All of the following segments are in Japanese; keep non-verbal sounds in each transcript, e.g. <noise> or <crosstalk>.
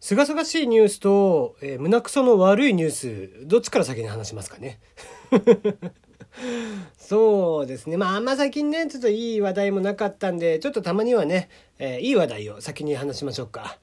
すがすがしいニュースと、えー、胸くその悪いニュース、どっちから先に話しますかね。<laughs> そうですね。まあ、あんま最近ね、ちょっといい話題もなかったんで、ちょっとたまにはね、えー、いい話題を先に話しましょうか。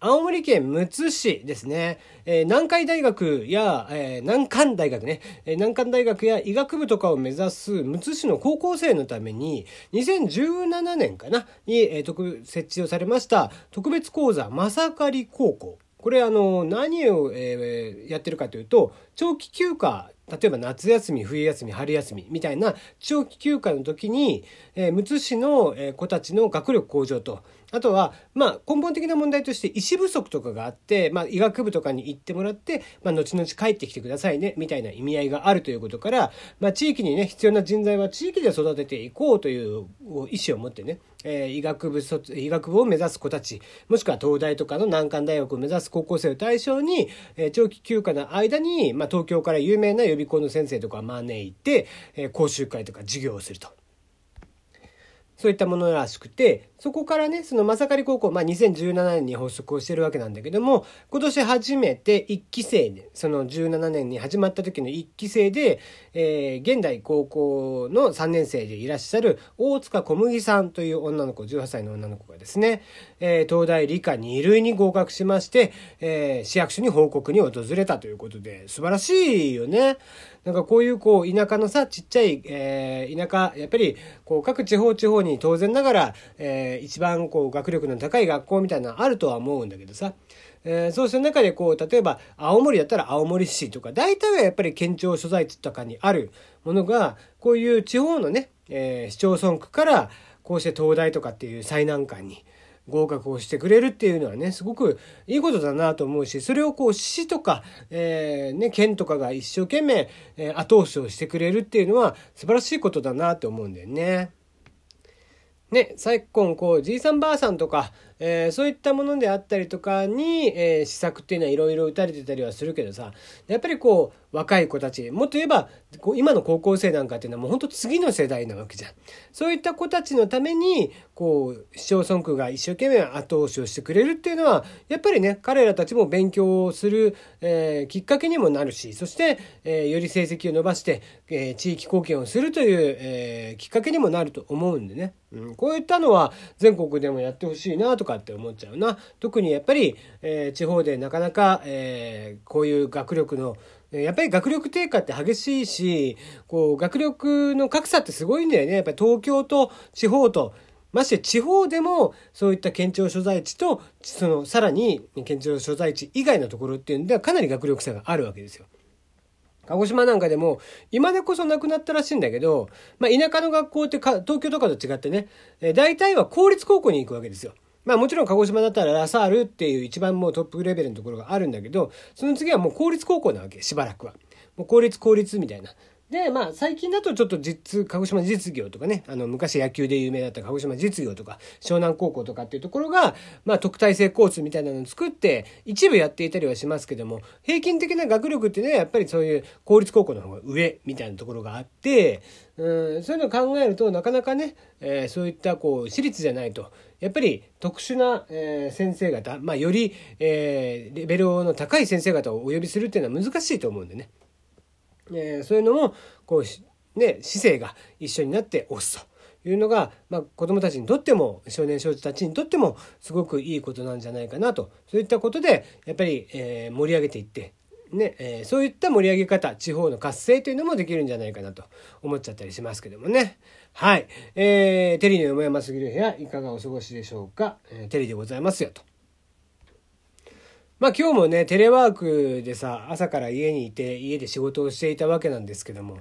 青森県むつ市ですね。えー、南海大学や、えー、南関大学ね、えー、南関大学や医学部とかを目指すむつ市の高校生のために、2017年かな、に、えー、特設置をされました特別講座、まさかり高校。これあの、何を、えー、やってるかというと、長期休暇例えば夏休み、冬休み、春休みみたいな長期休暇の時に、えー、むつ市の子たちの学力向上と、あとは、まあ、根本的な問題として医師不足とかがあって、まあ、医学部とかに行ってもらって、まあ、後々帰ってきてくださいね、みたいな意味合いがあるということから、まあ、地域にね、必要な人材は地域で育てていこうという意思を持ってね、えー、医学部卒、医学部を目指す子たち、もしくは東大とかの難関大学を目指す高校生を対象に、えー、長期休暇の間に、まあ、東京から有名な予備校の先生とか招いて、えー、講習会とか授業をすると。そういったものらしくて、そこからね、そのまさかり高校、まあ、2017年に発足をしてるわけなんだけども、今年初めて1期生で、その17年に始まった時の1期生で、えー、現代高校の3年生でいらっしゃる大塚小麦さんという女の子、18歳の女の子がですね、えー、東大理科2類に合格しまして、えー、市役所に報告に訪れたということで、素晴らしいよね。なんかこういうこう田舎のさ、ちっちゃい、えー、田舎、やっぱりこう各地方地方にに当然ながら、えー、一番こう学力の高い学校みたいなのあるとは思うんだけどさ、えー、そうした中でこう、例えば青森だったら青森市とか、大体はやっぱり県庁所在地とかにあるものが、こういう地方のね、えー、市町村区からこうして東大とかっていう最難関に、合格をしてくれるっていうのはね、すごくいいことだなと思うし、それをこう市とか、えー、ね、県とかが一生懸命、えー、後押しをしてくれるっていうのは素晴らしいことだなと思うんだよね。ね、最今こうじいさんばあさんとか、えー、そういったものであったりとかに、えー、施策っていうのはいろいろ打たれてたりはするけどさやっぱりこう若い子たちもっと言えばこう今の高校生なんかっていうのはもう本当次の世代なわけじゃん。そういった子たちのためにこう市町村区が一生懸命後押しをしてくれるっていうのはやっぱりね彼らたちも勉強をする、えー、きっかけにもなるしそして、えー、より成績を伸ばして、えー、地域貢献をするという、えー、きっかけにもなると思うんでね、うん、こういったのは全国でもやってほしいなとかって思っちゃうな。特にやっぱり、えー、地方でなかなか、えー、こういう学力のやっぱり学力低下って激しいし、こう、学力の格差ってすごいんだよね。やっぱり東京と地方と、まして地方でもそういった県庁所在地と、その、さらに県庁所在地以外のところっていうんではかなり学力差があるわけですよ。鹿児島なんかでも、今でこそなくなったらしいんだけど、まあ、田舎の学校ってか、東京とかと違ってね、え大体は公立高校に行くわけですよ。まあもちろん鹿児島だったらラサールっていう一番もうトップレベルのところがあるんだけど、その次はもう公立高校なわけ、しばらくは。もう公立公立みたいな。で、まあ、最近だとちょっと実、鹿児島実業とかね、あの、昔野球で有名だった鹿児島実業とか、湘南高校とかっていうところが、まあ、特待生コースみたいなのを作って、一部やっていたりはしますけども、平均的な学力ってね、やっぱりそういう公立高校の方が上みたいなところがあって、うん、そういうのを考えるとなかなかね、えー、そういったこう私立じゃないとやっぱり特殊な、えー、先生方、まあ、より、えー、レベルの高い先生方をお呼びするっていうのは難しいと思うんでね。えー、そういうのもこう、ね、市政が一緒になって押すというのが、まあ、子どもたちにとっても少年少女たちにとってもすごくいいことなんじゃないかなと。そういったことでやっぱり、えー、盛り上げていってねえー、そういった盛り上げ方地方の活性というのもできるんじゃないかなと思っちゃったりしますけどもね。はい、えー、テリーの山山すぎる部屋いかがお過ごしでしょうか、えー、テリーでございますよと。まあ今日もね、テレワークでさ、朝から家にいて、家で仕事をしていたわけなんですけども、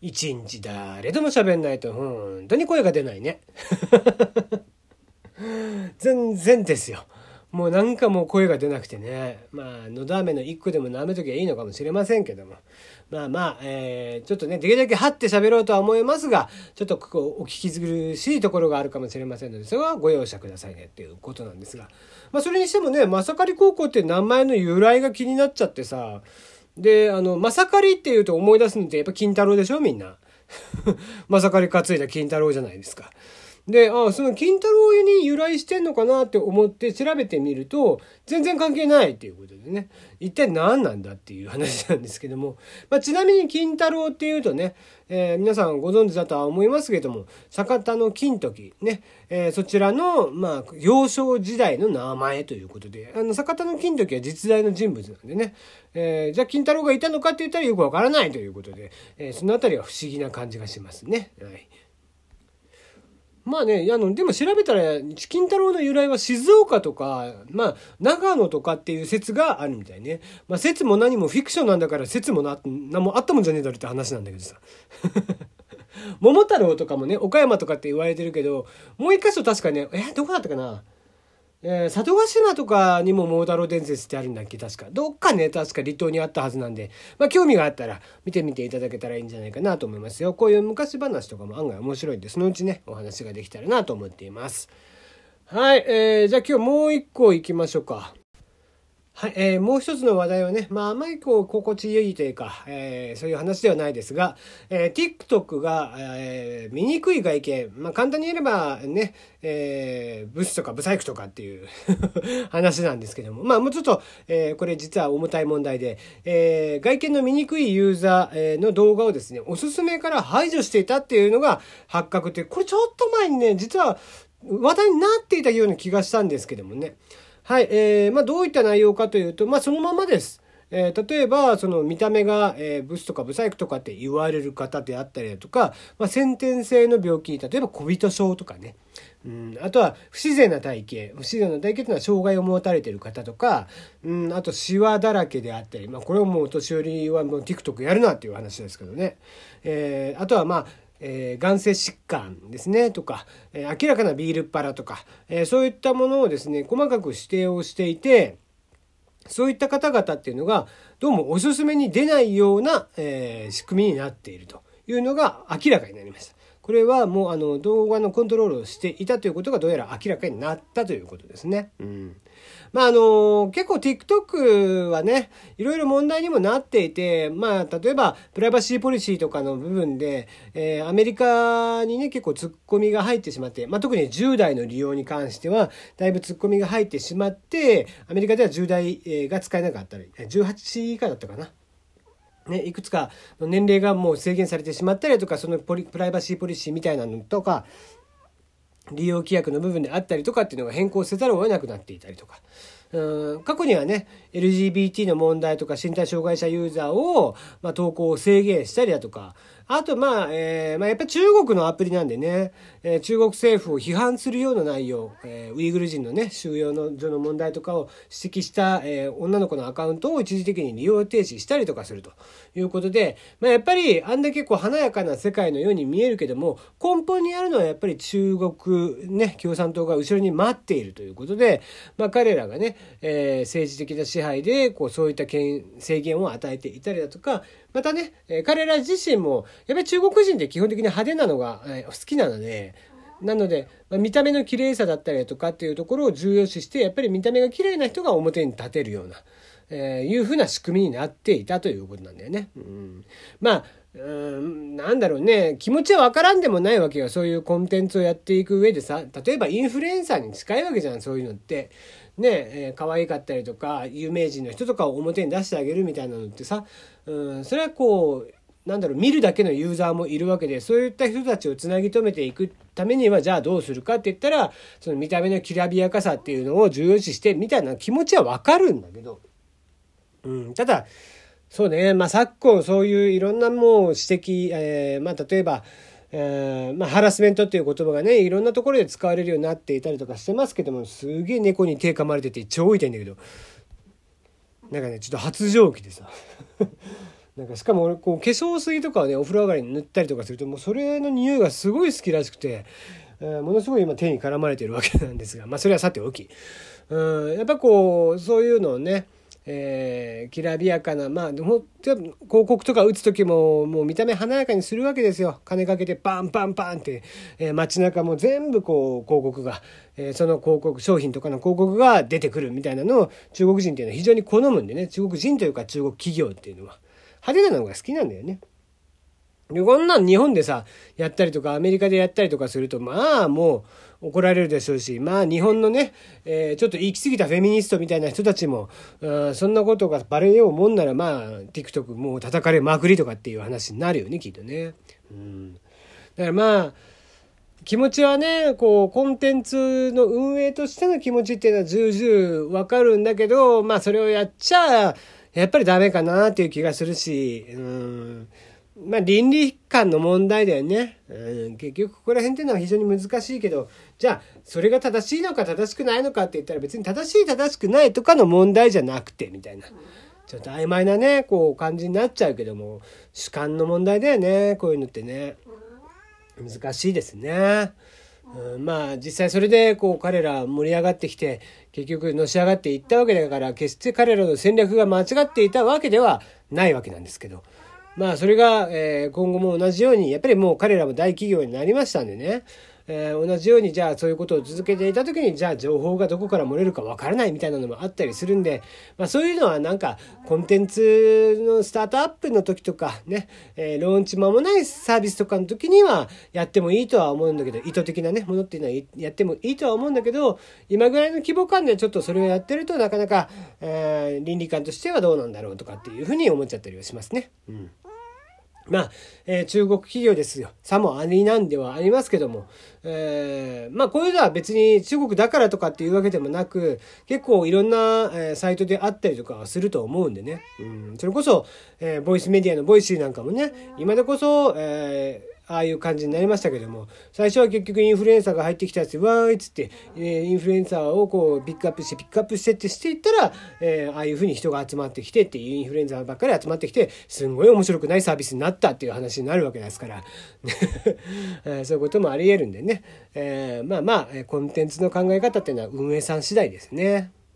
一日誰とも喋んないと、本当に声が出ないね。<laughs> 全然ですよ。もうなんかもう声が出なくてね。まあ、のど飴の一個でも舐めときゃいいのかもしれませんけども。まあまあ、えー、ちょっとね、できるだけ張って喋ろうとは思いますが、ちょっとここお聞き苦しいところがあるかもしれませんので、それはご容赦くださいねっていうことなんですが。まあそれにしてもね、まさかり高校って名前の由来が気になっちゃってさ、で、あの、まさかりっていうと思い出すのってやっぱ金太郎でしょみんな。まさかり担いだ金太郎じゃないですか。で、あその金太郎に由来してんのかなって思って調べてみると、全然関係ないっていうことでね、一体何なんだっていう話なんですけども、まあ、ちなみに金太郎っていうとね、えー、皆さんご存知だとは思いますけども、酒田の金時ね、えー、そちらの、まあ、幼少時代の名前ということで、あの、酒田の金時は実在の人物なんでね、えー、じゃあ金太郎がいたのかって言ったらよくわからないということで、えそのあたりは不思議な感じがしますね。はい。まあね、あの、でも調べたら、金太郎の由来は静岡とか、まあ、長野とかっていう説があるみたいね。まあ、説も何もフィクションなんだから説もな、何もあったもんじゃねえだろって話なんだけどさ。<laughs> 桃太郎とかもね、岡山とかって言われてるけど、もう一箇所確かね、え、どこだったかな？えー、佐渡島とかにも桃太郎伝説ってあるんだっけ？確か。どっかね、確か離島にあったはずなんで、まあ興味があったら見てみていただけたらいいんじゃないかなと思いますよ。こういう昔話とかも案外面白いんで、そのうちね、お話ができたらなと思っています。はい、えー、じゃあ今日もう一個行きましょうか。はい、えー、もう一つの話題はね、まあ、あまりこう、心地いいというか、えー、そういう話ではないですが、えー、TikTok が、えー、醜い外見、まあ、簡単に言えればね、えー、ブスとかブサイクとかっていう <laughs> 話なんですけども、まあ、もうちょっと、えー、これ実は重たい問題で、えー、外見の醜いユーザーの動画をですね、おすすめから排除していたっていうのが発覚って、これちょっと前にね、実は話題になっていたような気がしたんですけどもね。はい、えー、まあ、どういった内容かというと、まあ、そのままです。えー、例えば、その見た目が、えー、ブスとかブサイクとかって言われる方であったりだとか、まあ、先天性の病気、例えば小人症とかね。うん、あとは不自然な体型。不自然な体型というのは障害を持たれている方とか、うん、あとシワだらけであったり、まあこれをもうお年寄りはもう TikTok やるなっていう話ですけどね。えー、あとはまあ、えー、眼性疾患ですねとか、えー、明らかなビールっ腹とか、えー、そういったものをですね細かく指定をしていてそういった方々っていうのがどうもおすすめに出ないような、え仕組みになっているというのが明らかになりました。これはもうあの動画のコントロールをしていたということがどうやら明らかになったということですね。うんまあ、あの、結構 TikTok はね、いろいろ問題にもなっていて、まあ、例えば、プライバシーポリシーとかの部分で、えー、アメリカにね、結構突っ込みが入ってしまって、まあ、特に10代の利用に関しては、だいぶ突っ込みが入ってしまって、アメリカでは10代が使えなかったり、18以下だったかな。ね、いくつかの年齢がもう制限されてしまったりとか、そのプライバシーポリシーみたいなのとか、利用規約の部分であったりとかっていうのが変更せざるを得なくなっていたりとか。うん過去にはね、LGBT の問題とか身体障害者ユーザーを、まあ、投稿を制限したりだとか、あと、まあ、えー、まあ、やっぱり中国のアプリなんでね、えー、中国政府を批判するような内容、えー、ウイグル人のね、収容の所の問題とかを指摘した、えー、女の子のアカウントを一時的に利用停止したりとかすると。いうことで、まあ、やっぱり、あんだけこう華やかな世界のように見えるけども、根本にあるのはやっぱり中国ね、共産党が後ろに待っているということで、まあ、彼らがね、えー、政治的な支配で、こう、そういった制限を与えていたりだとか、またね、え彼ら自身も、やっぱり中国人って基本的に派手なのが、え好きなので、なので、ま、見た目の綺麗さだったりとかっていうところを重要視して、やっぱり見た目が綺麗な人が表に立てるような、えー、いうふうな仕組みになっていたということなんだよね。うん、まあ、うん、なんだろうね、気持ちはわからんでもないわけよ。そういうコンテンツをやっていく上でさ、例えばインフルエンサーに近いわけじゃん、そういうのって。ね、えー、可愛かったりとか、有名人の人とかを表に出してあげるみたいなのってさ、うん、それはこう、なんだろう、見るだけのユーザーもいるわけで、そういった人たちをつなぎ止めていくためには、じゃあどうするかって言ったら、その見た目のきらびやかさっていうのを重要視して、みたいな気持ちはわかるんだけど、うん、ただ、そうね、まあ昨今そういういろんなもう指摘、えー、まあ例えば、えー、まあ、ハラスメントっていう言葉がね、いろんなところで使われるようになっていたりとかしてますけども、すげえ猫に手噛まれてて超痛いんだけど、なんかね、ちょっと発情期でさ。<laughs> なんかしかも俺こう化粧水とかをねお風呂上がりに塗ったりとかするともうそれの匂いがすごい好きらしくて、えー、ものすごい今手に絡まれてるわけなんですがまあそれはさておき。うんやっぱこうそういうのをねえー、きらびやかな、まあ、広告とか打つ時も、もう見た目華やかにするわけですよ。金かけてパンパンパンって、えー、街中も全部こう、広告が、えー、その広告、商品とかの広告が出てくるみたいなのを中国人っていうのは非常に好むんでね、中国人というか中国企業っていうのは。派手なのが好きなんだよね。で、こんなん日本でさ、やったりとかアメリカでやったりとかすると、まあもう怒られるでしょうし、まあ日本のね、えー、ちょっと行き過ぎたフェミニストみたいな人たちも、うんそんなことがバレようもんなら、まあ TikTok もう叩かれまくりとかっていう話になるよね、きっとね。うん。だからまあ、気持ちはね、こう、コンテンツの運営としての気持ちっていうのは重々わかるんだけど、まあそれをやっちゃ、やっぱりダメかなっていう気がするし、うん。まあ倫理観の問題だよね。うん、結局ここら辺っていうのは非常に難しいけど、じゃあそれが正しいのか正しくないのかって言ったら別に正しい正しくないとかの問題じゃなくて、みたいな。ちょっと曖昧なね、こう感じになっちゃうけども、主観の問題だよね、こういうのってね。難しいですね。うん、まあ実際それでこう彼ら盛り上がってきて結局のし上がっていったわけだから決して彼らの戦略が間違っていたわけではないわけなんですけどまあそれが、え今後も同じようにやっぱりもう彼らも大企業になりましたんでねえー、同じようにじゃあそういうことを続けていた時にじゃあ情報がどこから漏れるかわからないみたいなのもあったりするんで、まあ、そういうのはなんかコンテンツのスタートアップの時とかね、えー、ローンチ間もないサービスとかの時にはやってもいいとは思うんだけど意図的なねものっていうのはやってもいいとは思うんだけど今ぐらいの規模感でちょっとそれをやってるとなかなか、えー、倫理観としてはどうなんだろうとかっていうふうに思っちゃったりはしますね。うんまあ、えー、中国企業ですよ。さもありなんではありますけども、えー、まあ、こういうのは別に中国だからとかっていうわけでもなく、結構いろんな、えー、サイトであったりとかはすると思うんでね。うん、それこそ、えボイスメディアの Voicy なんかもね、今でこそ、えああいう感じになりましたけども、最初は結局インフルエンサーが入ってきたやつ、わーいっつって、えー、インフルエンサーをこうピックアップして、ピックアップしてってしていったら、えー、ああいうふうに人が集まってきてっていうインフルエンサーばっかり集まってきて、すんごい面白くないサービスになったっていう話になるわけですから、<laughs> え、そういうこともあり得るんでね、えー、まあまあ、コンテンツの考え方っていうのは運営さん次第ですね。